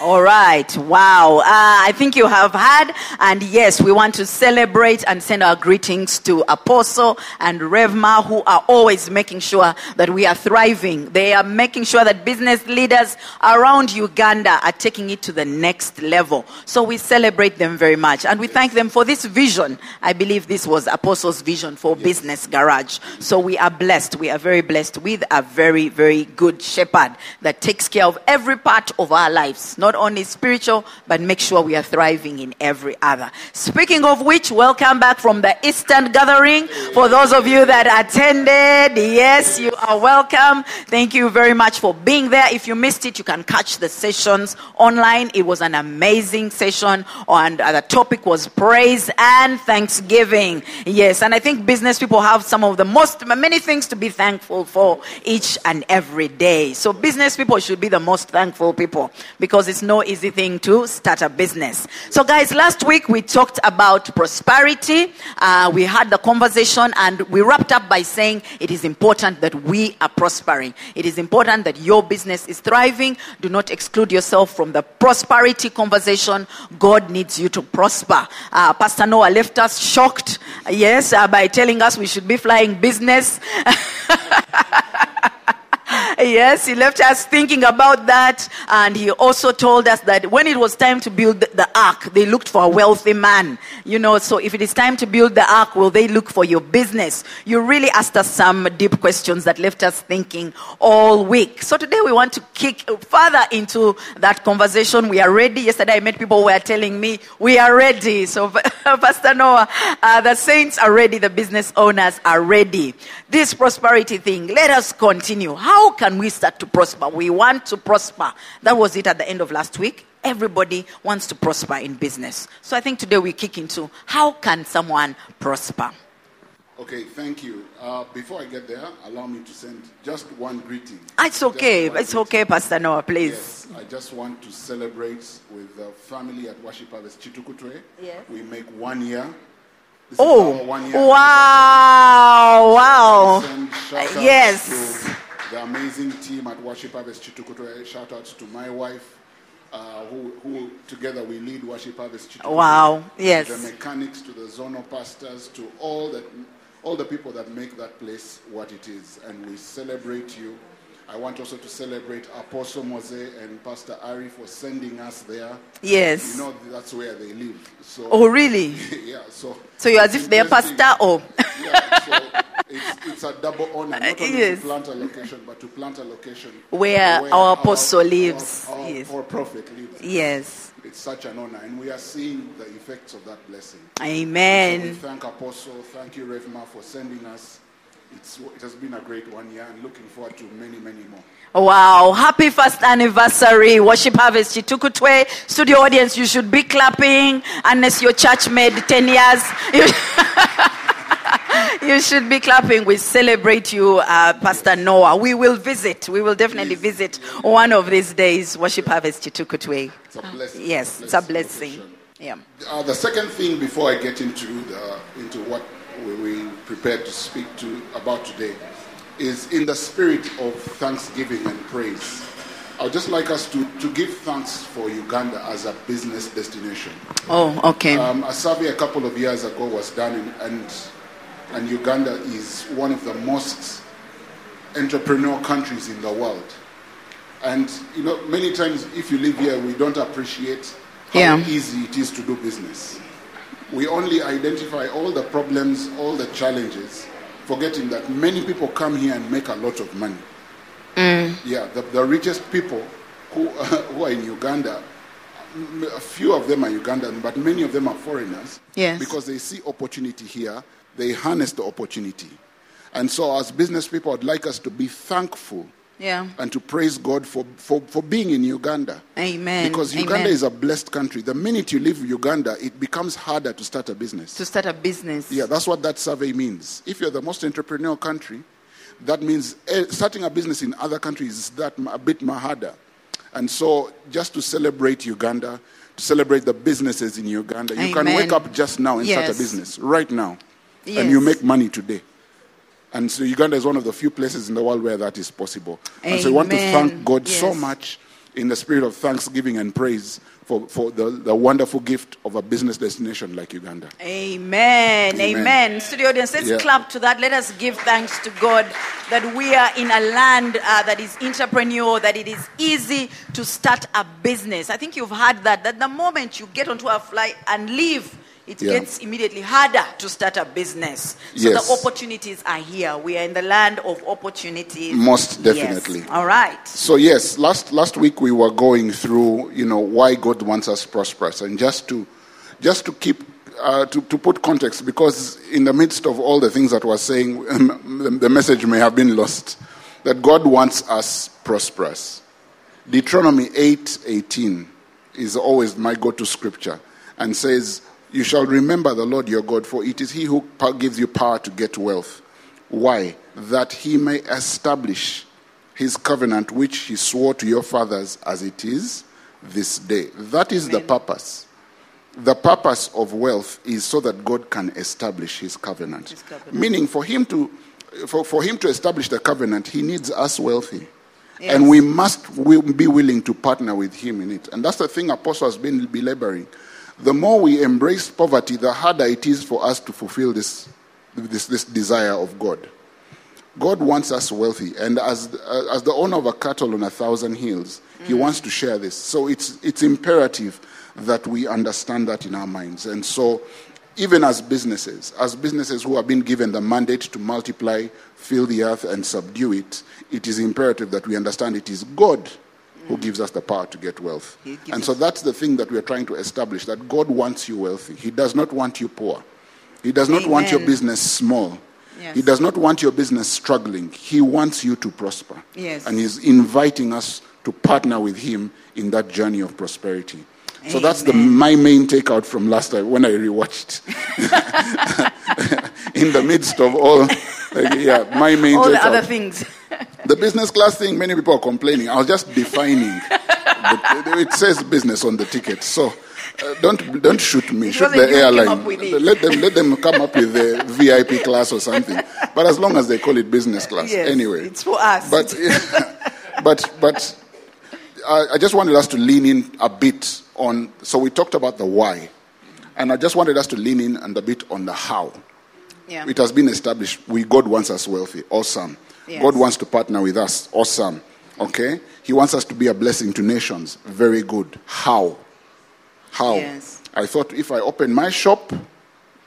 All right. Wow. Uh, I think you have had, and yes, we want to celebrate and send our greetings to Apostle and Revma, who are always making sure that we are thriving. They are making sure that business leaders around Uganda are taking it to the next level. So we celebrate them very much, and we thank them for this vision. I believe this was Apostle's vision for Business Garage. So we are blessed. We are very blessed with a very, very good shepherd that takes care of every part of our lives. Not not only spiritual, but make sure we are thriving in every other. Speaking of which, welcome back from the Eastern gathering. For those of you that attended, yes, you are welcome. Thank you very much for being there. If you missed it, you can catch the sessions online. It was an amazing session, and uh, the topic was praise and thanksgiving. Yes, and I think business people have some of the most, many things to be thankful for each and every day. So, business people should be the most thankful people because it's no easy thing to start a business. So, guys, last week we talked about prosperity. Uh, we had the conversation and we wrapped up by saying it is important that we are prospering. It is important that your business is thriving. Do not exclude yourself from the prosperity conversation. God needs you to prosper. Uh, Pastor Noah left us shocked, yes, uh, by telling us we should be flying business. yes, he left us thinking about that. And he also told us that when it was time to build the ark, they looked for a wealthy man. You know, so if it is time to build the ark, will they look for your business? You really asked us some deep questions that left us thinking all week. So today we want to kick further into that conversation. We are ready. Yesterday I met people who were telling me we are ready. So, Pastor Noah, uh, the saints are ready. The business owners are ready. This prosperity thing, let us continue. How can we start to prosper? We want to prosper. That was it at the end of last week. Everybody wants to prosper in business. So I think today we kick into how can someone prosper? Okay, thank you. Uh, before I get there, allow me to send just one greeting. Ah, it's okay. It's greeting. okay, Pastor Noah, please. Yes, I just want to celebrate with the family at Worship Harvest Kitukutwe. Yes. We make one year. This oh, one year. wow, wow. Yes the amazing team at Worship Harvest Kitukutwe. Shout out to my wife, uh, who, who, together we lead Worship Harvest Kitukutwe. Wow, yes. The mechanics, to the zonal pastors, to all that, all the people that make that place what it is, and we celebrate you. I want also to celebrate Apostle Mose and Pastor Ari for sending us there. Yes. You know that's where they live. So. Oh really? yeah. So. So you're as if they're pastor or. yeah. So it's, it's a double honor, not only yes. to plant a location, but to plant a location where, where our apostle our, lives. Our, our, yes. our prophet lives. Yes. It's such an honor, and we are seeing the effects of that blessing. Amen. So we thank Apostle, thank you, Revma, for sending us. It's, it has been a great one year, and looking forward to many, many more. Wow, happy first anniversary, Worship Harvest Kitukutwe. Studio audience, you should be clapping unless your church made 10 years. you should be clapping. We celebrate you, uh, Pastor Noah. We will visit. We will definitely visit one of these days. Worship Harvest Kitukutwe. It's a blessing. Yes, it's a blessing. Yeah. Uh, the second thing before I get into the, into what we, we prepared to speak to about today is in the spirit of thanksgiving and praise. I would just like us to, to give thanks for Uganda as a business destination. Oh, okay. Um, a survey a couple of years ago was done, in, and and Uganda is one of the most entrepreneurial countries in the world. And you know, many times if you live here, we don't appreciate how yeah. easy it is to do business. We only identify all the problems, all the challenges, forgetting that many people come here and make a lot of money. Mm. Yeah, the, the, richest people who, uh, who are in Uganda, a few of them are Ugandan, but many of them are foreigners. Yes. Because they see opportunity here they harness the opportunity. And so, as business people, I'd like us to be thankful Yeah. and to praise God for, for, for being in Uganda. Amen. Because Uganda Amen. is a blessed country. The minute you leave Uganda, it becomes harder to start a business. to start a business. Yeah, that's what that survey means. If you're the most entrepreneurial country, that means eh, starting a business in other countries is that a bit more harder. And so, just to celebrate Uganda, to celebrate the businesses in Uganda, you can wake up just now and start a business right now, and you make money today. And so, Uganda is one of the few places in the world where that is possible. And so, we want to thank God so much in the spirit of thanksgiving and praise for, for the, the wonderful gift of a business destination like Uganda. Amen. Amen. Amen. Studio audience, let's Yeah. clap to that. Let us give thanks to God that we are in a land uh, that is entrepreneurial, that it is easy to start a business. I think you've heard that, that the moment you get onto a flight and leave, it Yeah. gets immediately harder to start a business. So Yes. the opportunities are here. We are in the land of opportunities. Most Yes. definitely. All right. So yes, last last week we were going through, you know, why God wants us prosperous, and just to just to keep uh, to, to put context, because in the midst of all the things that we're saying, the, the message may have been lost. That God wants us prosperous. Deuteronomy eight eighteen is always my go-to scripture, and says, "You shall remember the Lord your God, for it is He who gives you power to get wealth. Why? That He may establish." his covenant which he swore to your fathers as it is this day. That is the purpose. The purpose of wealth is so that God can establish his covenant. His covenant. Meaning for him to for, for him to establish the covenant, he needs us wealthy. Yes. And we must be willing to partner with him in it. And that's the thing Apostle has been belaboring. The more we embrace poverty, the harder it is for us to fulfill this, this, this desire of God. God wants us wealthy, and as uh, as the owner of a cattle on a thousand hills, He wants to share this. So it's it's imperative that we understand that in our minds. And so, even as businesses, as businesses who have been given the mandate to multiply, fill the earth, and subdue it, it is imperative that we understand it is God who gives us the power to get wealth. And so that's the thing that we are trying to establish: that God wants you wealthy. He does not want you poor. He does not want your business small. Yes. He does not want your business struggling. He wants you to prosper. Yes. And He's inviting us to partner with Him in that journey of prosperity. So that's the, my main takeout from last time when I rewatched. in the midst of all, like, yeah, my main All the other things. The business class thing, many people are complaining. I was just defining. but it says business on the ticket. So uh, don't, don't shoot me. Shoot the you who came airline. up with it. Let them, let them come up with the VIP class or something. But as long as they call it business class. Yes, anyway. it's for us. But, but, but I, I just wanted us to lean in a bit on. So we talked about the why. And I just wanted us to lean in and a bit on the how. Yeah. It has been established. We God wants us wealthy. Awesome. Yes. God wants to partner with us. Awesome. Okay. He wants us to be a blessing to nations. Very good. How? How? Yes. I thought if I open my shop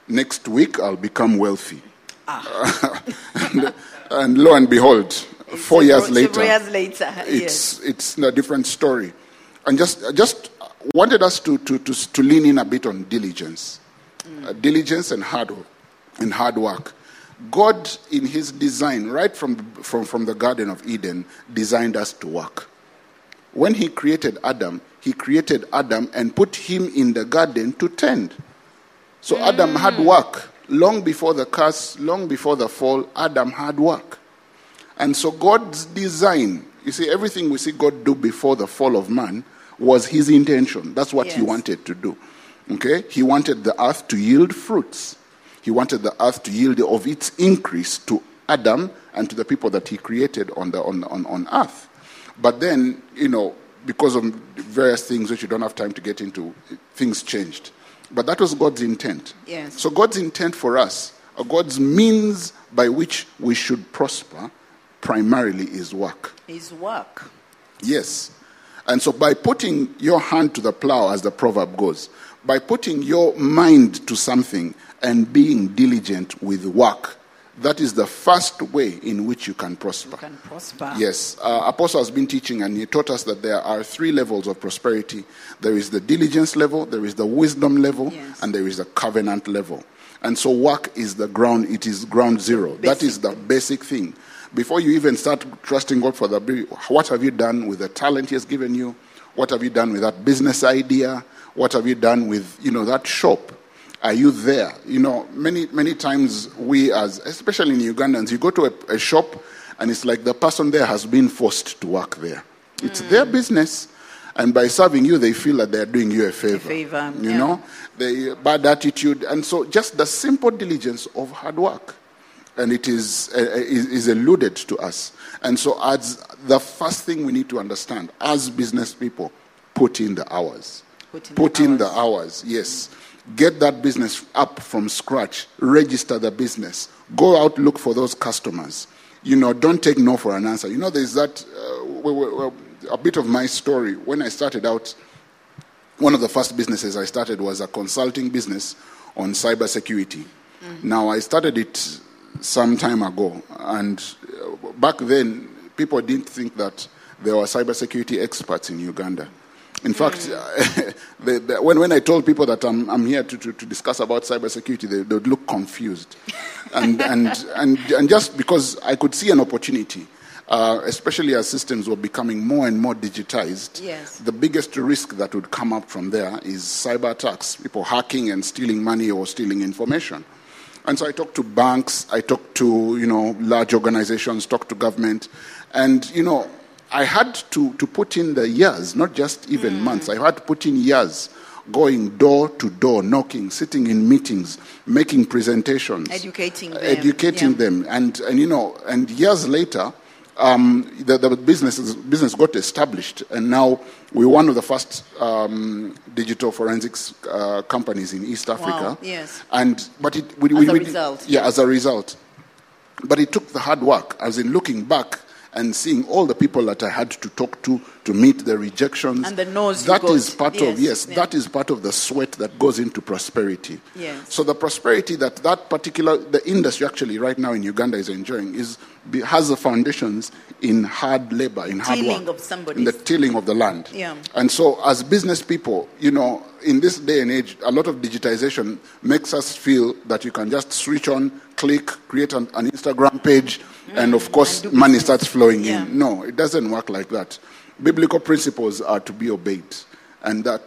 next week, I'll become wealthy. and, and lo and behold, four years later, years later. it's it's a different story. And just just wanted us to to to, to lean in a bit on diligence, Uh, diligence and hard and hard work. God, in His design, right from from from the Garden of Eden, designed us to work. When He created Adam, He created Adam and put him in the garden to tend. So Adam mm. had work long before the curse, long before the fall. Adam had work. And so God's design, you see, everything we see God do before the fall of man was his intention. That's what he wanted to do. Okay? He wanted the earth to yield fruits. He wanted the earth to yield of its increase to Adam and to the people that he created on, the, on, on, on earth. But then, you know, because of various things which you don't have time to get into, things changed. But that was God's intent. Yes. So God's intent for us, or God's means by which we should prosper, primarily is work. Is work. Yes. And so by putting your hand to the plow, as the proverb goes, by putting your mind to something and being diligent with work, that is the first way in which you can prosper. Can prosper. Yes, uh, Apostle has been teaching, and he taught us that there are three levels of prosperity there is the diligence level, there is the wisdom level, Yes. and there is the covenant level. And so, work is the ground, it is ground zero. That is the basic thing. before you even start trusting God for the what have you done with the talent He has given you? What have you done with that business idea? What have you done with you know that shop? Are you there? You know, many many times we as especially in Ugandans, you go to a, a shop and it's like the person there has been forced to work there. It's their business. And by serving you, they feel that they're doing you a favor. favor, you yeah. know, the bad attitude. And so just the simple diligence of hard work. And it is, uh, is, is eluded to us. And so, as the first thing we need to understand as business people, put in the hours. Put in the put in the hours. hours, yes. Get that business up from scratch. Register the business. Go out, look for those customers. You know, don't take no for an answer. You know, there's that uh, w- w- w- a bit of my story. When I started out, one of the first businesses I started was a consulting business on cybersecurity. Now, I started it some time ago, and uh, back then, people didn't think that there were cybersecurity experts in Uganda. In fact, the, the, when, when I told people that I'm, I'm here to, to, to discuss about cybersecurity, they, they would look confused. And, and, and, and just because I could see an opportunity, uh, especially as systems were becoming more and more digitized, Yes. the biggest risk that would come up from there is cyber attacks, people hacking and stealing money or stealing information. And so I talked to banks, I talked to you know large organizations, talked to government, and you know I had to, to put in the years, not just even months. I had to put in years, going door to door, knocking, sitting in meetings, making presentations, Educating them, educating yeah. them, and and you know, and years later. Um, the, the business, business got established, and now we're one of the first um, digital forensics uh, companies in East Africa. yes. And but it we, As we, a we- result. yeah, as a result. But it took the hard work, as in looking back and seeing all the people that I had to talk to to meet the rejections. And the no's you That is part of Yes, yes, yeah. that is part of the sweat that goes into prosperity. Yes. So the prosperity that that particular the industry actually right now in Uganda is enjoying is has the foundations in hard labor, in hard Tilling work, of somebody's- in the tilling of the land. Yeah. And so, as business people, you know, in this day and age, a lot of digitization makes us feel that you can just switch on, click, create an, an Instagram page, and of course, Mm. And money starts flowing Yeah. in. No, it doesn't work like that. Biblical principles are to be obeyed, and that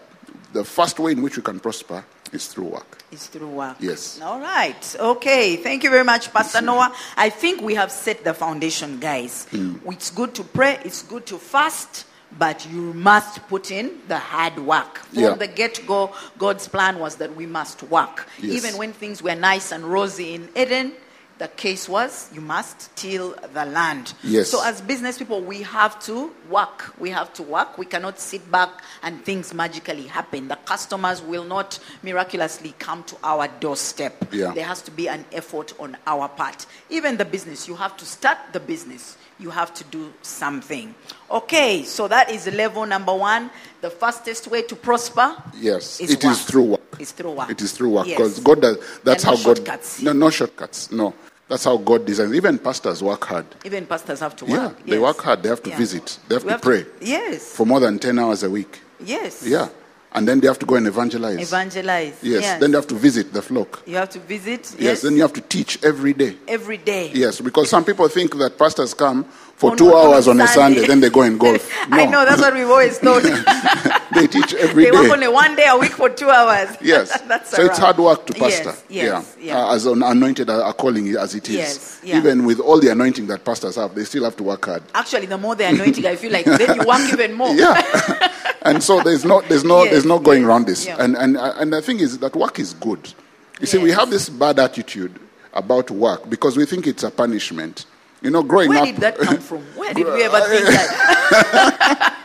the first way in which we can prosper is through work. It's through work. Yes. All right. Okay. Thank you very much, Pastor Noah. I think we have set the foundation, guys. It's good to pray, it's good to fast, but you must put in the hard work. From Yeah. the get go, God's plan was that we must work. Yes. Even when things were nice and rosy in Eden, the case was you must till the land. Yes. So, as business people, we have to work. We have to work. We cannot sit back and things magically happen. The customers will not miraculously come to our doorstep. Yeah. There has to be an effort on our part. Even the business, you have to start the business. You have to do something. Okay, so that is level number one. The fastest way to prosper Yes, is it is work. through work. It's through work. It is through work Yes. because God does. That's And how no God. shortcuts. No, no shortcuts. No, that's how God designs. Even pastors work hard. Even pastors have to work. Yeah, work. they work hard. They have to Yeah. visit. They have We to pray yes. for more than ten hours a week. yes. Yeah, and then they have to go and evangelize. Evangelize. yes. Then they have to visit the flock. you have to visit. Yes. Then you have to teach every day. every day. Yes, because some people think that pastors come for On- two on hours on a Sunday. Sunday, then they go and golf. I No. know that's what we've always thought. they teach every they day. work only one day a week for two hours. Yes. that's so it's hard work to pastor. yes, yeah. yeah. Uh, as an anointed a calling as it is. Yes, yeah. Even with all the anointing that pastors have, they still have to work hard. Actually, the more they're anointing, I feel like then you work even more. Yeah. and so there's no there's no Yes, there's no going yes, around this. yeah. And and uh, and the thing is that work is good. You see, we have this bad attitude about work because we think it's a punishment. You know, growing Where up, Where did that come from? Where did we ever think that?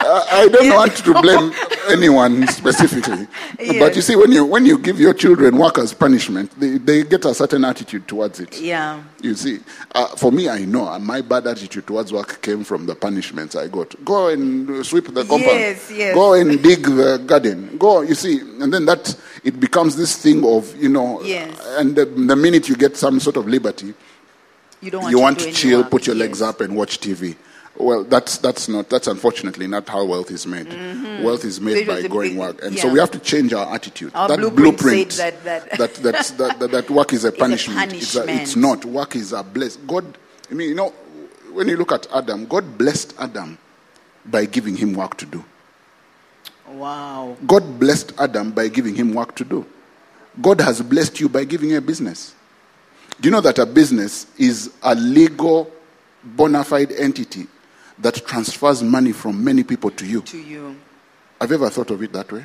I don't want to blame anyone specifically, Yes. but you see, when you when you give your children work as punishment, they, they get a certain attitude towards it. Yeah. You see, uh, for me, I know uh, my bad attitude towards work came from the punishments I got. Go and sweep the compound. Yes, yes. Go and dig the garden. Go, you see, and then that it becomes this thing of you know. Yes. And the, the minute you get some sort of liberty, You don't want you to want to chill, put your legs up, and watch TV. Well, that's that's not that's unfortunately not how wealth is made. Mm-hmm. Wealth is made by going big- work, and yeah. so we have to change our attitude. Our that blueprint said that- that- that, that, that that work is a punishment. It's, a, it's punishment. not. Work is a bless. God I mean, you know, when you look at Adam, God blessed Adam by giving him work to do. Wow. God blessed Adam by giving him work to do. God has blessed you by giving you a business. Do you know that a business is a legal, bona fide entity that transfers money from many people to you? To you. Have you ever thought of it that way?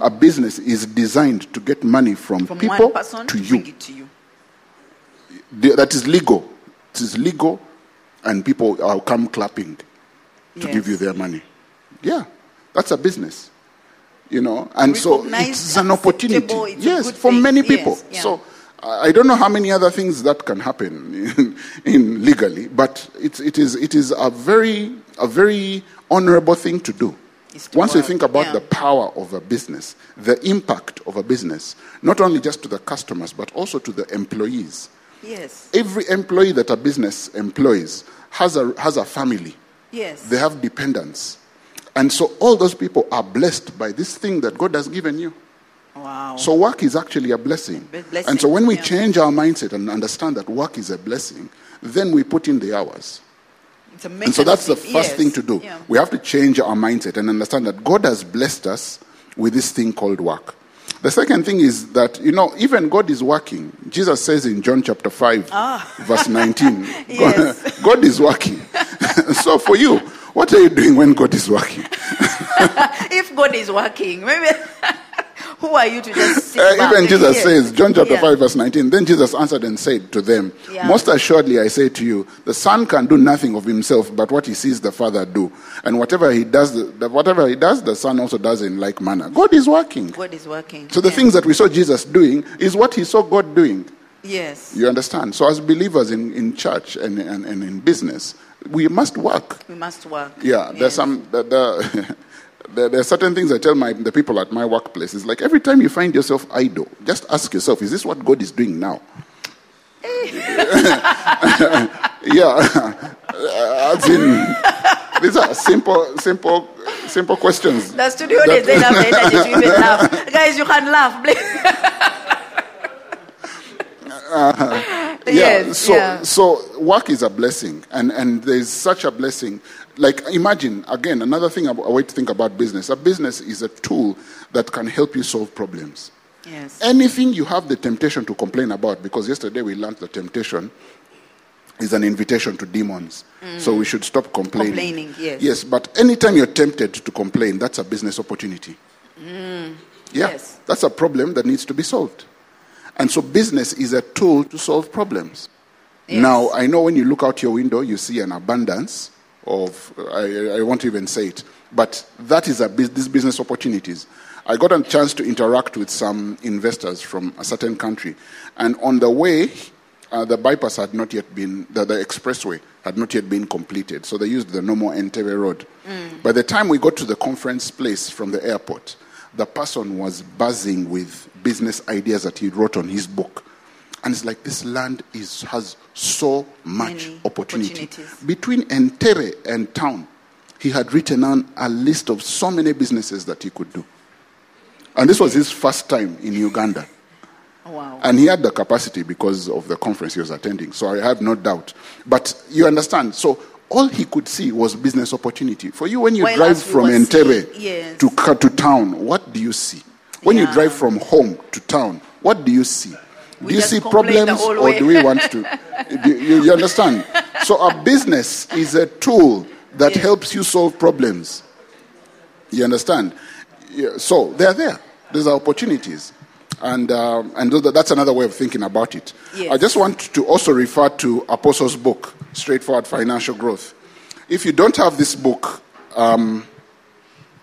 A business is designed to get money from, From people one person to to you. to you. That is legal. It is legal, and people will come clapping to Yes. give you their money. Yeah, that's a business. You know, and so it's an opportunity. it's yes, for thing. many Yes, people. yeah. So I don't know how many other things that can happen in, in legally, but it's, it is it is a very a very honorable thing to do. To Once you think about yeah. the power of a business, the impact of a business, not only just to the customers but also to the employees. Yes. Every employee that a business employs has a, has a family, Yes. they have dependents. And so all those people are blessed by this thing that God has given you. Wow. So work is actually a blessing. Blessing, And so when we yeah. change our mindset and understand that work is a blessing, then we put in the hours. And so that's the first Yes. thing to do. Yeah. We have to change our mindset and understand that God has blessed us with this thing called work. The second thing is that, you know, even God is working. Jesus says in John chapter 5, verse 19, Ah. Yes. God is working. so for you, what are you doing when God is working? if God is working, maybe who are you to just sit Uh, even Jesus hear? says, John chapter Yeah. 5, verse 19, then Jesus answered and said to them, Yeah. Most assuredly I say to you, the Son can do nothing of himself but what he sees the Father do. And whatever he does, the, the- whatever he does, the Son also does in like manner. God is working. God is working. So the Yeah. things that we saw Jesus doing is what he saw God doing. Yes. You understand? So as believers in, in church and, and, and in business, we must work. We must work. Yeah, Yes. there's some. The, the, there, there are certain things I tell my the people at my workplace. It's like every time you find yourself idle, just ask yourself, is this what God is doing now? yeah, as in these are simple, simple, simple questions. The studio That- they have energy to even laugh. Guys, you can laugh, please. yeah, so yeah. so work is a blessing, and and there's such a blessing. Like imagine again another thing, a way to think about business. A business is a tool that can help you solve problems. Yes. Anything you have the temptation to complain about, because yesterday we learned the temptation is an invitation to demons. Mm. So we should stop complaining. Complaining, yes. Yes, but anytime you're tempted to complain, that's a business opportunity. Mm. Yeah, Yes. that's a problem that needs to be solved. And so business is a tool to solve problems. Yes. Now, I know when you look out your window, you see an abundance of, I, I won't even say it, but that is a, these business opportunities. I got a chance to interact with some investors from a certain country, and on the way, uh, the bypass had not yet been, the, the expressway had not yet been completed, so they used the normal Entebbe road. By the time we got to the conference place from the airport, the person was buzzing with business ideas that he wrote on his book. And it's like this land is, has so much Many opportunity. Between Entebbe and town, he had written on a list of so many businesses that he could do. And this was his first time in Uganda. Oh, wow. And he had the capacity because of the conference he was attending. So I have no doubt. But you understand. So all he could see was business opportunity. For you, when you While drive from Entebbe yes. to, to town, what do you see? When you drive from home to town, what do you see? We do you see problems or do we want to? do you, you understand? So a business is a tool that Yes. helps you solve problems. You understand? Yeah, so they're there. These are opportunities. And, um, and that's another way of thinking about it. Yes. I just want to also refer to Apostles' book, Straightforward Financial Growth. If you don't have this book, um,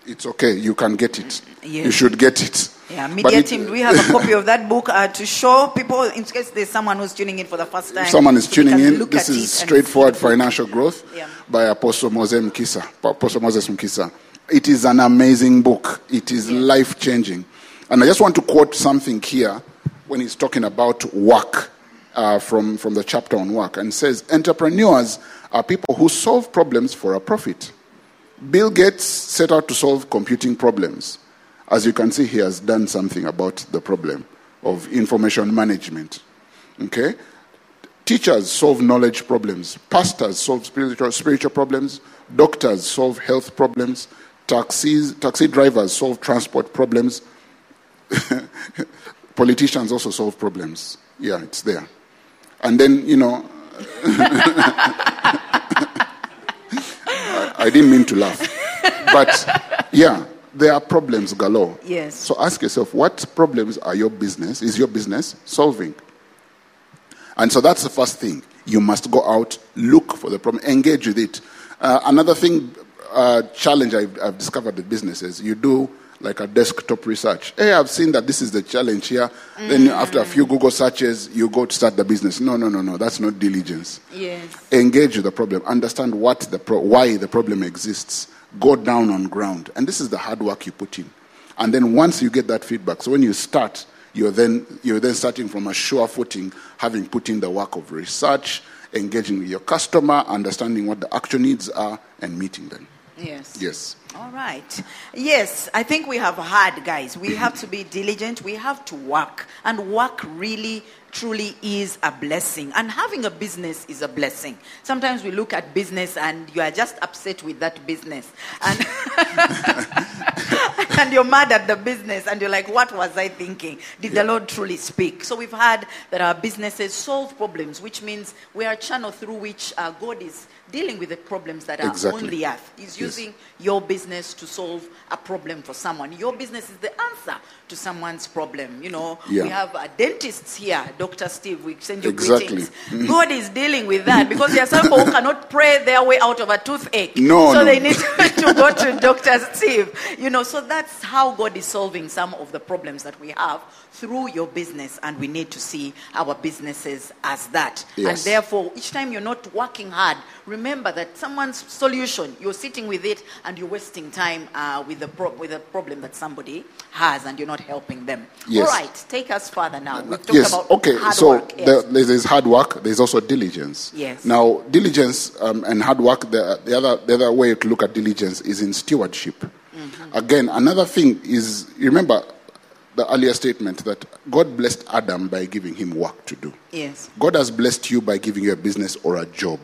it's okay. You can get it. You should get it. Yeah, media it- team, do we have a copy of that book uh, to show people in case there's someone who's tuning in for the first time? If someone is so tuning in, this is Straightforward see the book. Financial Growth Yeah. by Apostle Moses Mukisa. Apostle Moses Mukisa. It is an amazing book. It is life changing. And I just want to quote something here when he's talking about work uh, from, from the chapter on work and says, Entrepreneurs are people who solve problems for a profit. Bill Gates set out to solve computing problems. As you can see, he has done something about the problem of information management. Okay? Teachers solve knowledge problems. Pastors solve spiritual, spiritual problems. Doctors solve health problems. Taxis, taxi drivers solve transport problems. Politicians also solve problems. Yeah, it's there. And then, you know, I, I didn't mean to laugh. But yeah, there are problems galore. Yes. So ask yourself, what problems are your business, is your business solving? And so that's the first thing. You must go out, look for the problem, engage with it. Uh, another thing, uh, challenge I've, I've discovered with businesses, you do like a desktop research. Hey, I've seen that this is the challenge here. Then mm. after a few Google searches, you go to start the business. No, no, no, no. That's not diligence. Yes. Engage with the problem. Understand what the pro- why the problem exists. Go down on ground. And this is the hard work you put in. And then once you get that feedback, so when you start, you're then, you're then starting from a sure footing, having put in the work of research, engaging with your customer, understanding what the actual needs are, and meeting them. Yes. Yes. All right. Yes, I think we have had, guys. We have to be diligent. We have to work. And work really, truly is a blessing. And having a business is a blessing. Sometimes we look at business and you are just upset with that business. And, and you're mad at the business and you're like, what was I thinking? Did the Lord truly speak? So we've had that our businesses solve problems, which means we are a channel through which uh, God is dealing with the problems that are Exactly. on the earth. He's Yes. using your business to solve a problem for someone. Your business is the answer to someone's problem. You know, Yeah. we have uh, dentists here, Dr. Steve. We send you Exactly. Greetings. God is dealing with that because there are some people who cannot pray their way out of a toothache. No, so no. they need to go to Dr. Steve. You know, so that's how God is solving some of the problems that we have through your business, and we need to see our businesses as that. And therefore, each time you're not working hard, remember that someone's solution, you're sitting with it and you're wasting time uh, with, the pro- with the problem that somebody has and you're not helping them. Yes. All right, take us further now. We've talked yes. about okay. hard so work. Yes. the, there's hard work. There's also diligence. Yes. Now, diligence um, and hard work. The, the other the other way to look at diligence is in stewardship. Mm-hmm. Again, another thing is remember the earlier statement that God blessed Adam by giving him work to do. yes, God has blessed you by giving you a business or a job.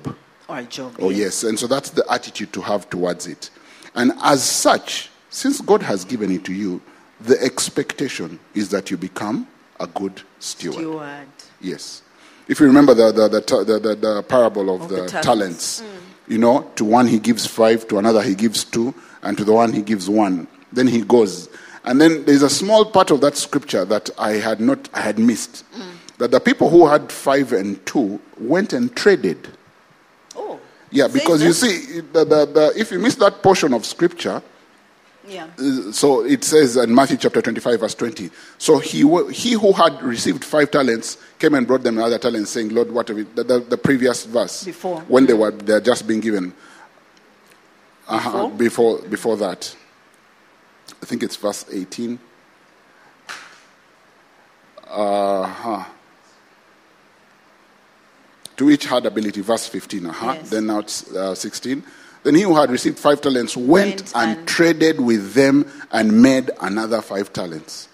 Job. Oh, yes. And so that's the attitude to have towards it. And as such, since God has given it to you, the expectation is that you become a good steward. Steward. Yes. If you remember the, the, the, the, the, parable of, Of the, the talents, talents. Mm. you know, to one he gives five, to another he gives two, and to the one he gives one. Then he goes. And then there's a small part of that scripture that I had not, I had missed. Mm. That the people who had five and two went and traded. Yeah, because you see, the, the, the, if you miss that portion of scripture, Yeah. uh, so it says in Matthew chapter 25, verse 20. So he, he who had received five talents came and brought them another talent, saying, Lord, what have you, the, the, previous verse. Before. When they were they just being given. Uh-huh, Before? before, before that. I think it's verse 18. Uh-huh. To each had ability, verse 15. Uh-huh. Yes. Then now it's uh, 16. Then he who had received five talents went, Went and, and- traded with them and made another five talents.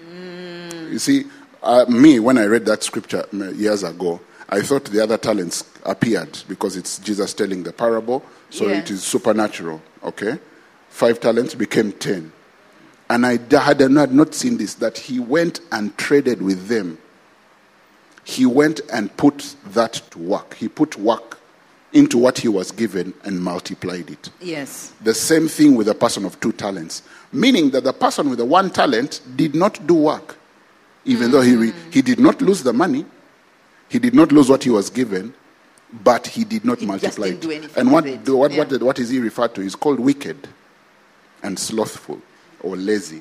Mm. You see, uh, me, when I read that scripture uh, years ago, I thought the other talents appeared because it's Jesus telling the parable, so it is supernatural. Okay? Five talents became ten. And I had not not seen this, that he went and traded with them. He went and put that to work. He put work into what he was given and multiplied it. Yes. The same thing with the person of two talents, meaning that the person with the one talent did not do work, even though he, re- mm-hmm. he did not lose the money, he did not lose what he was given, but he did not He multiply didn't it. do anything and what, it. what, Yeah. what, what is he referred to? He's called wicked and slothful or lazy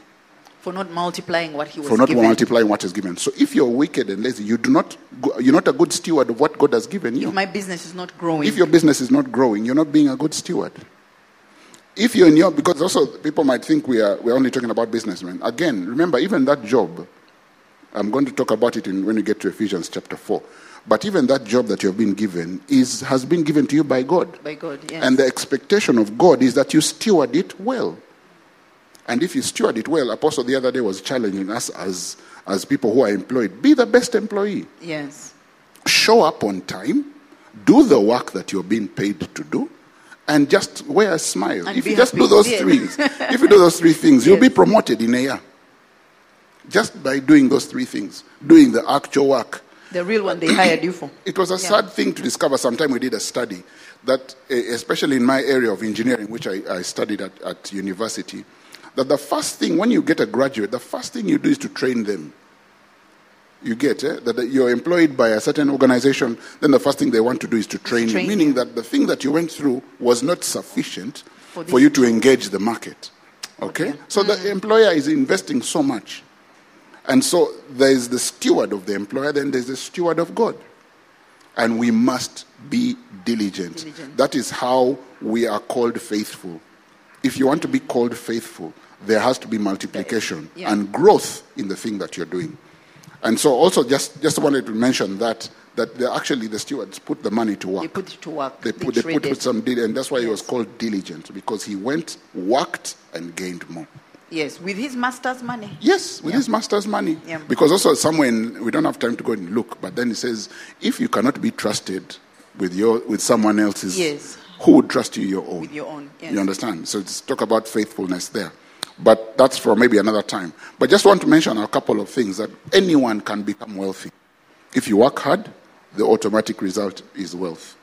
For not multiplying what he was for not given. multiplying what is given. So if you're wicked and lazy, you do not, go, you're not a good steward of what God has given you. If my business is not growing. If your business is not growing, you're not being a good steward. If you're in your, because also people might think we are, we're only talking about businessmen. Again, remember, even that job, I'm going to talk about it in, when we get to Ephesians chapter 4. But even that job that you've been given is, has been given to you by God. by God, yes. And the expectation of God is that you steward it well. And if you steward it well, Apostle the other day was challenging us as, as people who are employed be the best employee. yes. show up on time, do the work that you're being paid to do, and just wear a smile. And if you just happy. do those Yeah. three things, if you do those three things, you'll be promoted in a year. Just by doing those three things, doing the actual work. The real one they hired you for. It was a sad thing to discover. Sometime we did a study that, especially in my area of engineering, which I, I studied at, at university, that the first thing, when you get a graduate, the first thing you do is to train them. You get eh? that you're employed by a certain organization, then the first thing they want to do is to train, train you, meaning that the thing that you went through was not sufficient For for, you to engage the market. Okay? So the employer is investing so much. And so there is the steward of the employer, then there's the steward of God. And we must be diligent. Diligent. That is how we are called faithful. If you want to be called faithful, there has to be multiplication Yeah. and growth in the thing that you're doing. And so also just, just wanted to mention that that actually the stewards put the money to work. They put it to work. They put, they put, traded. some dil- and that's why he was called diligent because he went, worked, and gained more. Yes, with his master's money. Yes, with Yeah. his master's money. Yeah. Because also somewhere in, we don't have time to go and look, but then he says, if you cannot be trusted with your with someone else's, Yes. who would trust you your own? With your own, yes. You understand? So it's talk about faithfulness there. But that's for maybe another time. But just want to mention a couple of things that anyone can become wealthy. If you work hard, the automatic result is wealth.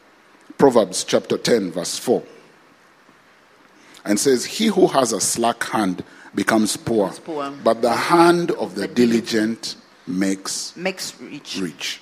Proverbs chapter 10, verse 4. And says, He who has a slack hand becomes poor, poor. but the hand of the diligent makes Makes rich. rich.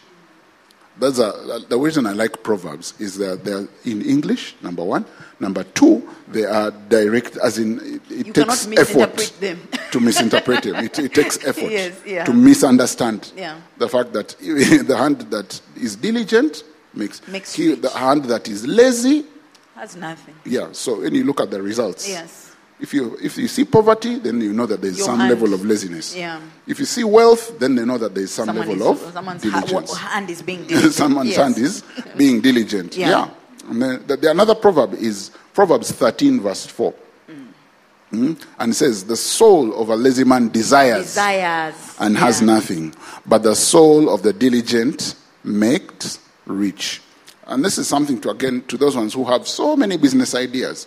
That's a, the reason I like Proverbs is that they're in English, number one. Number two, they are direct, as in, it, it takes effort to misinterpret them. It, it takes effort Yes, yeah. to misunderstand Yeah. the fact that the hand that is diligent makes, Makes he, the hand that is lazy, Has nothing. yeah. So when you look at the results, Yes. If you if you see poverty, then you know that there is Your some hand. level of laziness. Yeah. If you see wealth, then they know that there is some Someone level is, of someone's ha- hand is being diligent. Someone's yes. hand is being diligent. Yeah. Yeah. And then the, the another proverb is Proverbs 13, verse 4. Mm? And it says, The soul of a lazy man desires, Desires. and has nothing, but the soul of the diligent makes rich. And this is something to, again, to those ones who have so many business ideas.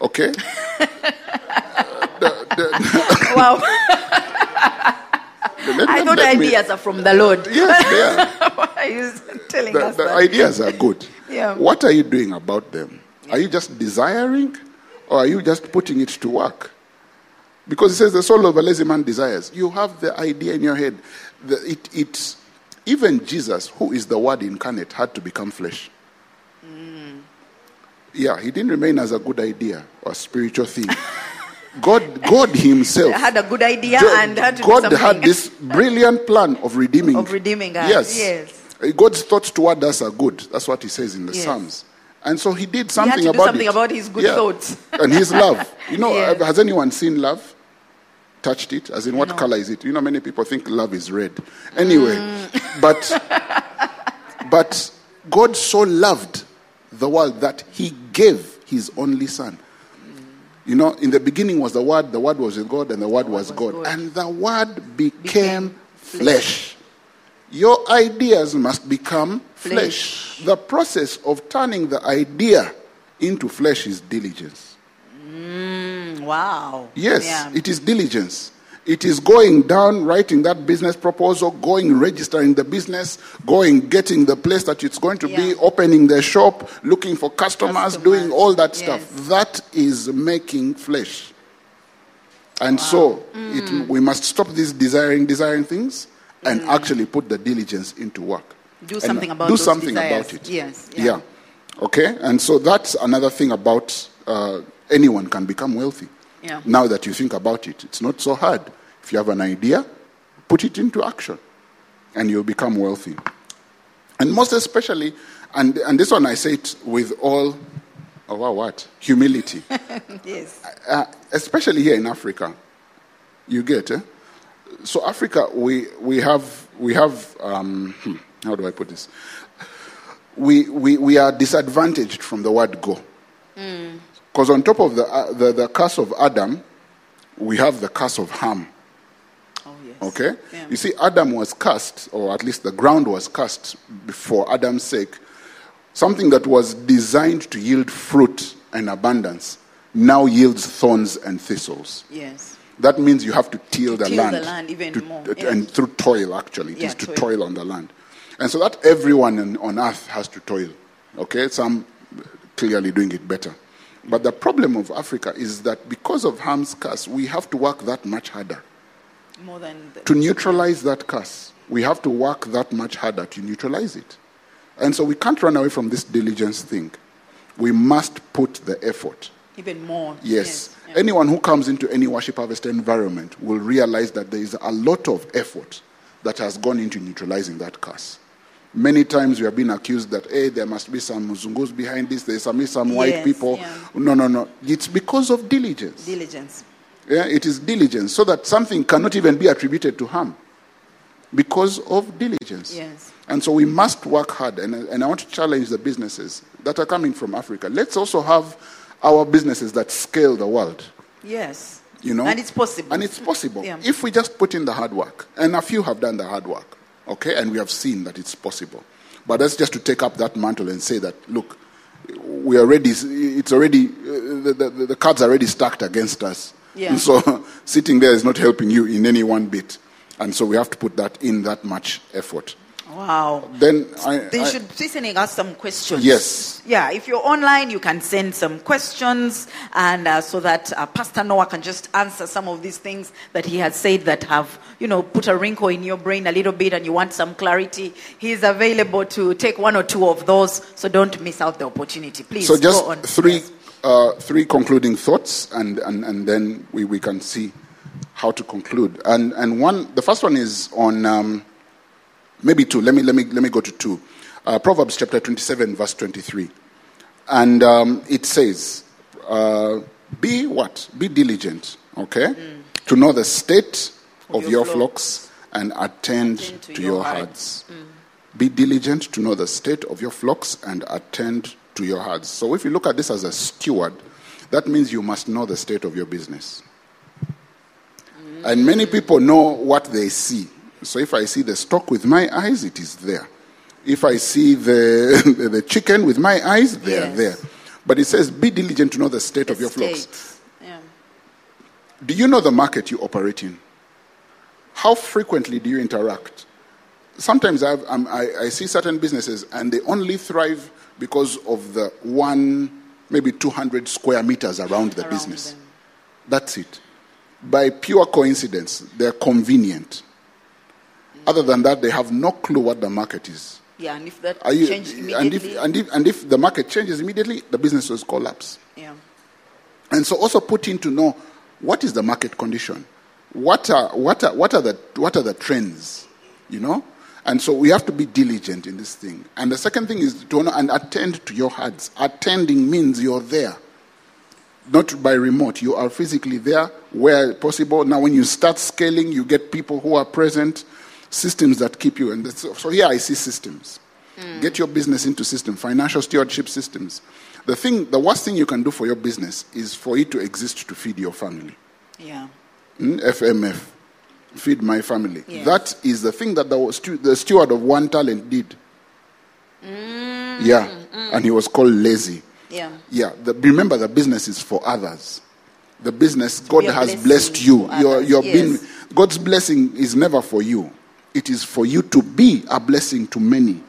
Okay? Wow. Let- I thought let me- ideas are from the Lord. Yes, they are. Why are you telling the, us the that? ideas are good. Yeah. What are you doing about them? Are you just desiring or are you just putting it to work? Because it says the soul of a lazy man desires. You have the idea in your head. The, it, it, even Jesus, who is the word incarnate, had to become flesh. Mm. Yeah, he didn't remain as a good idea or spiritual thing. God, God Himself had a good idea God- and had to God had this brilliant plan of redeeming. Of redeeming us, Yes. yes. God's thoughts toward us are good. That's what He says in the Yes. Psalms. And so He did something do about something it. about His good thoughts. and His love. You know, Yes. has anyone seen love? Touched it? As in, what No. color is it? You know, many people think love is red. Anyway, Mm. but but God so loved the world that He gave His only Son. You know, in the beginning was the Word, the Word was with God, and the Word was, God. And the Word became, flesh. Your ideas must become flesh. The process of turning the idea into flesh is diligence. Mm, wow. Yes, it is diligence. It is going down, writing that business proposal, going, registering the business, going, getting the place that it's going to Yeah. be, opening the shop, looking for customers, Customers, doing all that yes. stuff. That is making flesh. And so Mm. it, we must stop this desiring, desiring things and actually put the diligence into work. Do And something about it. do something desires. about it. Yes, yeah. Yeah. Okay. And so that's another thing about uh, anyone can become wealthy. Yeah. Now that you think about it, it's not so hard. If you have an idea, put it into action, and you'll become wealthy. And most especially, and and this one I say it with all, oh wow, what humility, Yes. uh, especially here in Africa. You get, eh? So Africa, we we have we have um, hmm, how do I put this? We we we are disadvantaged from the word go, because on top of the, uh, the the curse of Adam, we have the curse of Ham. Oh, yes. Okay? Yeah. You see, Adam was cursed, or at least the ground was cursed for Adam's sake. Something that was designed to yield fruit and abundance now yields thorns and thistles. Yes. That means you have to till the till the land. land even to- more, to- yes. And through toil, actually. It is Yeah, to toil. toil on the land. And so that everyone on earth has to toil. Okay? Some clearly doing it better. But the problem of Africa is that because of Ham's curse, we have to work that much harder. More than the, To neutralize that curse, we have to work that much harder to neutralize it. And so we can't run away from this diligence thing. We must put the effort. even more. Yes. yeah. Anyone who comes into any worship harvest environment will realize that there is a lot of effort that has gone into neutralizing that curse. Many times we have been accused that, hey, there must be some Muzungus behind this, there must be some white Yes, people. yeah. No, no, no. It's because of diligence. Diligence. Yeah, it is diligence, so that something cannot even be attributed to Ham because of diligence. Yes. And so we must work hard. And, and I want to challenge the businesses that are coming from Africa. Let's also have our businesses that scale the world. Yes. You know? And it's possible. And it's possible. Yeah. If we just put in the hard work. And a few have done the hard work. Okay? And we have seen that it's possible. But that's just to take up that mantle and say that, look, we are already, it's already, uh, the, the, the cards are already stacked against us. Yeah. And so sitting there is not helping you in any one bit. And so we have to put that in that much effort. Wow. Then I, They I- should be sending us some questions. Yes. Yeah, if you're online, you can send some questions, and uh, so that uh, Pastor Noah can just answer some of these things that he has said that have, you know, put a wrinkle in your brain a little bit, and you want some clarity. He's available to take one or two of those, so don't miss out the opportunity. Please So just go on. three, Yes. uh, three concluding thoughts, and, and, and then we, we can see how to conclude. And, and one, the first one is on um, maybe two. Let me, let me, let me go to two. Uh, Proverbs chapter 27, verse 23. And um, it says, uh, be what? Be diligent, okay? To know the state of, Of your, your flocks and attend, Attend to, to your your herds. Be diligent to know the state of your flocks and attend to your herds. So if you look at this as a steward, that means you must know the state of your business. And many people know what they see. So if I see the stock with my eyes, it is there. If I see the, the chicken with my eyes, they are there. But it says, be diligent to know the state of your flocks. State. Yeah. Do you know the market you operate in? How frequently do you interact? Sometimes I've, I, I see certain businesses and they only thrive because of the one, maybe 200 square meters around the Around business. them. That's it. By pure coincidence, they're convenient. Other than that, they have no clue what the market is. Yeah, and if that you, changed and, immediately, if, and, if, and if the market changes immediately, the business will collapse. yeah. And so also put in to know what is the market condition? What are, what are, what are, the, what are the trends? You know? And so we have to be diligent in this thing. And the second thing is to honor and attend to your herds. Attending means you're there. Not by remote. You are physically there where possible. Now, when you start scaling, you get people who are present, systems that keep you. And that's, so here I see systems. Hmm. Get your business into system, financial stewardship systems. The thing, the worst thing you can do for your business is for it to exist to feed your family. Yeah. Mm, FMF, feed my family. Yes. That is the thing that the, stu- the steward of one talent did. Mm. Yeah, mm. and he was called lazy. Yeah. Yeah, the, remember the business is for others. The business, God be has blessed you. for You're, you're yes. being, God's blessing is never for you. It is for you to be a blessing to many.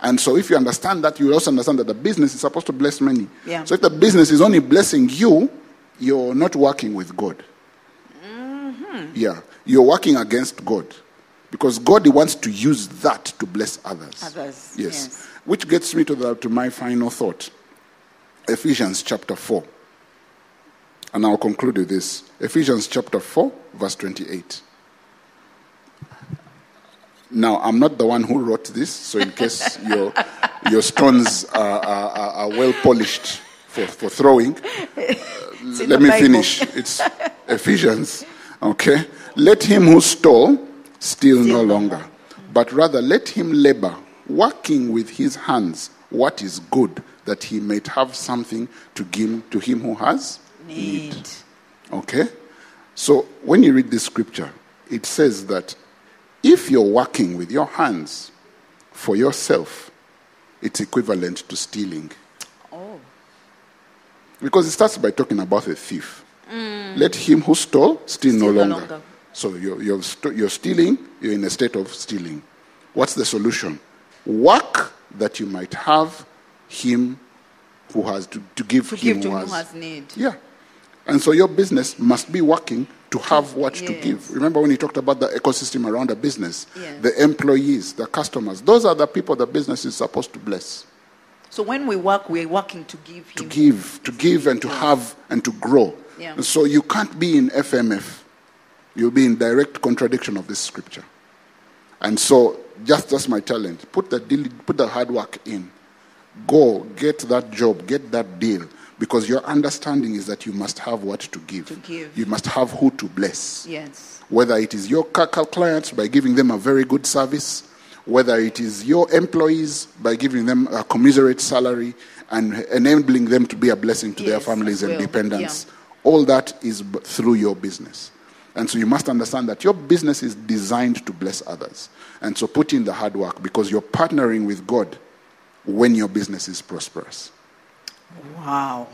And so if you understand that, you also understand that the business is supposed to bless many. Yeah. So if the business is only blessing you, you're not working with God. Mm-hmm. Yeah, you're working against God. Because God wants to use that to bless others. Others, Yes. yes. Which gets me to, the, to my final thought Ephesians chapter 4. And I'll conclude with this Ephesians chapter 4, verse 28. Now, I'm not the one who wrote this, so in case your, your stones are, are, are, well polished for, for throwing, let me Bible. finish. It's Ephesians. Okay. Let him who stole steal no Steal no longer, but rather let him labor, working with his hands what is good, that he may have something to give to him who has Need. Okay? So when you read this scripture, it says that if you're working with your hands for yourself, it's equivalent to stealing. Oh. Because it starts by talking about a thief. Mm. Let him who stole steal, no, Steal no longer. longer. So you're, you're, st- you're stealing, you're in a state of stealing. What's the solution? Work that you might have him who has to, to give To him give to who has. has need. Yeah. And so your business must be working to have what to give. Remember when you talked about the ecosystem around a business? Yes. The employees, the customers. Those are the people the business is supposed to bless. So when we work, we're working to give To give, to give and to have and to grow. Yeah. And so you can't be in FMF. You'll be in direct contradiction of this scripture. And so just that's my talent. Put the deal, put the hard work in. Go get that job, get that deal. Because your understanding is that you must have what to give. To give. You must have who to bless. Yes. Whether it is your clients by giving them a very good service, whether it is your employees by giving them a commiserate salary and enabling them to be a blessing to their families and dependents. All that is through your business. And so you must understand that your business is designed to bless others. And so put in the hard work because you're partnering with God when your business is prosperous. Wow.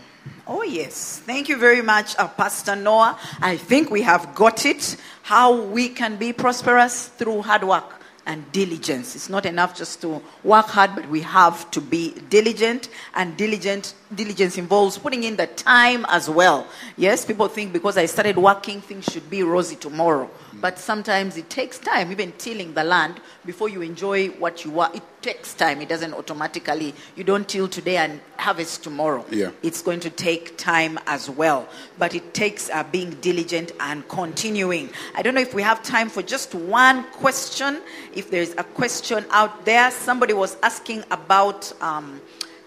Oh, yes. Thank you very much, uh, Pastor Noah. I think we have got it how we can be prosperous through hard work and diligence. It's not enough just to work hard, but we have to be diligent, and diligent diligence involves putting in the time as well. Yes, people think because I started working, things should be rosy tomorrow. But sometimes it takes time, even tilling the land, before you enjoy what you are. It takes time. It doesn't automatically, you don't till today and harvest tomorrow. Yeah. It's going to take time as well. But it takes uh, being diligent and continuing. I don't know if we have time for just one question. If there's a question out there, somebody was asking about. Um,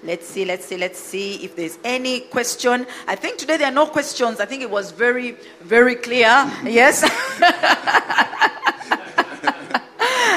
Let's see, let's see, let's see if there's any question. I think today there are no questions. I think it was very, very clear. Yes.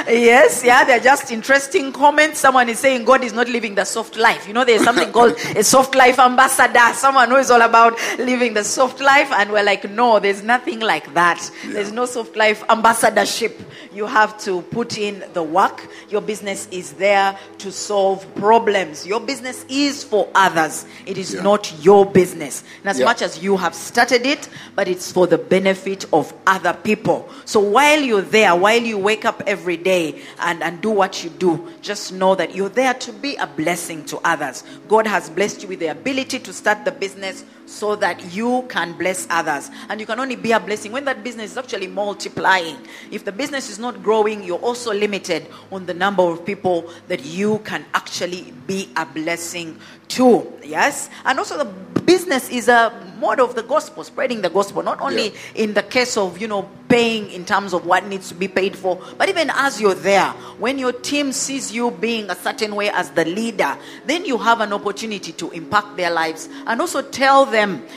Yes, yeah, they're just interesting comments. Someone is saying God is not living the soft life. You know, there's something called a soft life ambassador, someone who is all about living the soft life. And we're like, no, there's nothing like that. There's no soft life ambassadorship. You have to put in the work. Your business is there to solve problems. Your business is for others, it is Yeah. not your business. And as Yeah. much as you have started it, but it's for the benefit of other people. So while you're there, while you wake up every day and, and do what you do, just know that you're there to be a blessing to others. God has blessed you with the ability to start the business so that you can bless others. And you can only be a blessing when that business is actually multiplying. If the business is not growing, you're also limited on the number of people that you can actually be a blessing to. Yes? And also, the business is a mode of the gospel, spreading the gospel, not only Yeah. in the case of, you know, paying in terms of what needs to be paid for, but even as you're there, when your team sees you being a certain way as the leader, then you have an opportunity to impact their lives and also tell them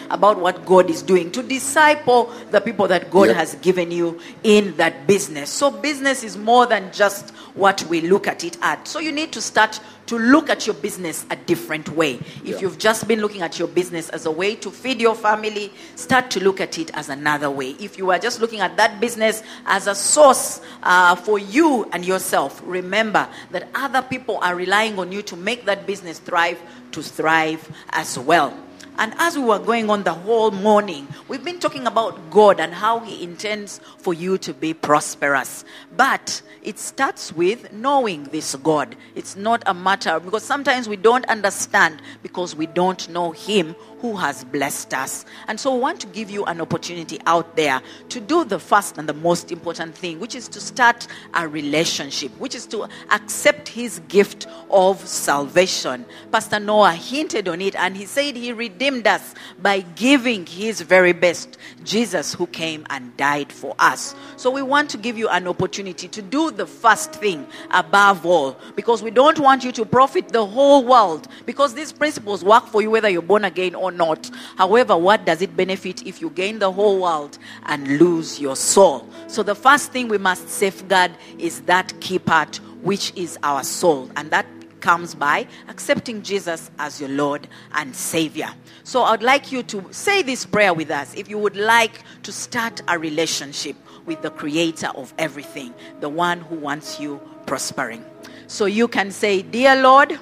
about what God is doing, to disciple the people that God Yep. has given you in that business. So, business is more than just what we look at it at. So, you need to start to look at your business a different way. If Yeah. you've just been looking at your business as a way to feed your family, start to look at it as another way. If you are just looking at that business as a source uh, for you and yourself, remember that other people are relying on you to make that business thrive, to thrive as well. And as we were going on the whole morning, we've been talking about God and how He intends for you to be prosperous. But it starts with knowing this God. It's not a matter because sometimes we don't understand because we don't know Him who has blessed us. And so we want to give you an opportunity out there to do the first and the most important thing, which is to start a relationship, which is to accept his gift of salvation. Pastor Noah hinted on it and he said he redeemed us by giving his very best, Jesus who came and died for us. So we want to give you an opportunity to do the first thing above all because we don't want you to profit the whole world because these principles work for you whether you're born again or not. However, what does it benefit if you gain the whole world and lose your soul? So the first thing we must safeguard is that key part which is our soul and that comes by accepting Jesus as your Lord and Savior. So I'd like you to say this prayer with us if you would like to start a relationship with the creator of everything, the one who wants you prospering. So you can say, Dear Lord,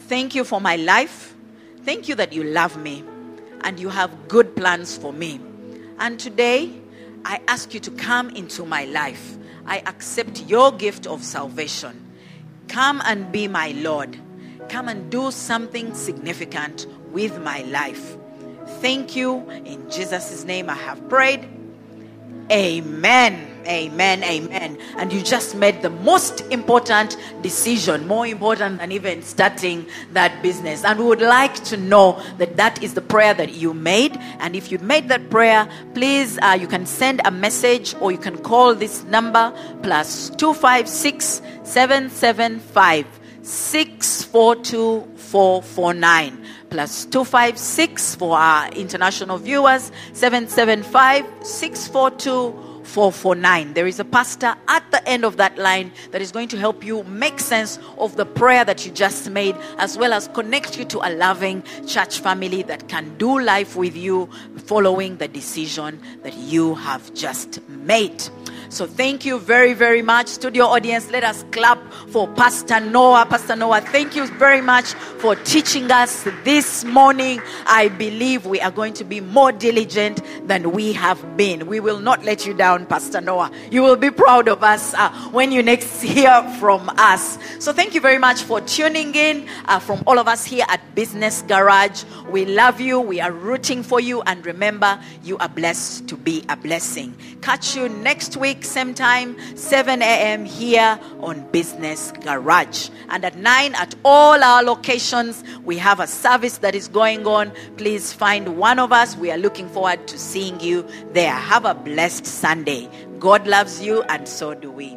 thank you for my life. Thank you that you love me and you have good plans for me. And today, I ask you to come into my life. I accept your gift of salvation. Come and be my Lord. Come and do something significant with my life. Thank you. In Jesus' name, I have prayed. Amen. Amen. Amen. And you just made the most important decision, more important than even starting that business. And we would like to know that that is the prayer that you made. And if you made that prayer, please, uh, you can send a message or you can call this number plus 256 775 642449 plus 256 for our international viewers 775 642 449. There is a pastor at the end of that line that is going to help you make sense of the prayer that you just made, as well as connect you to a loving church family that can do life with you following the decision that you have just made. So thank you very, very much. Studio audience, let us clap for Pastor Noah. Pastor Noah, thank you very much for teaching us this morning. I believe we are going to be more diligent than we have been. We will not let you down, Pastor Noah. You will be proud of us uh, when you next hear from us. So thank you very much for tuning in uh, from all of us here at Business Garage. We love you. We are rooting for you. And remember, you are blessed to be a blessing. Catch you next week, same time, 7 a.m. here on Business Garage. And at 9 at all our locations, we have a service that is going on. Please find one of us. We are looking forward to seeing you there. Have a blessed Sunday. God loves you, and so do we.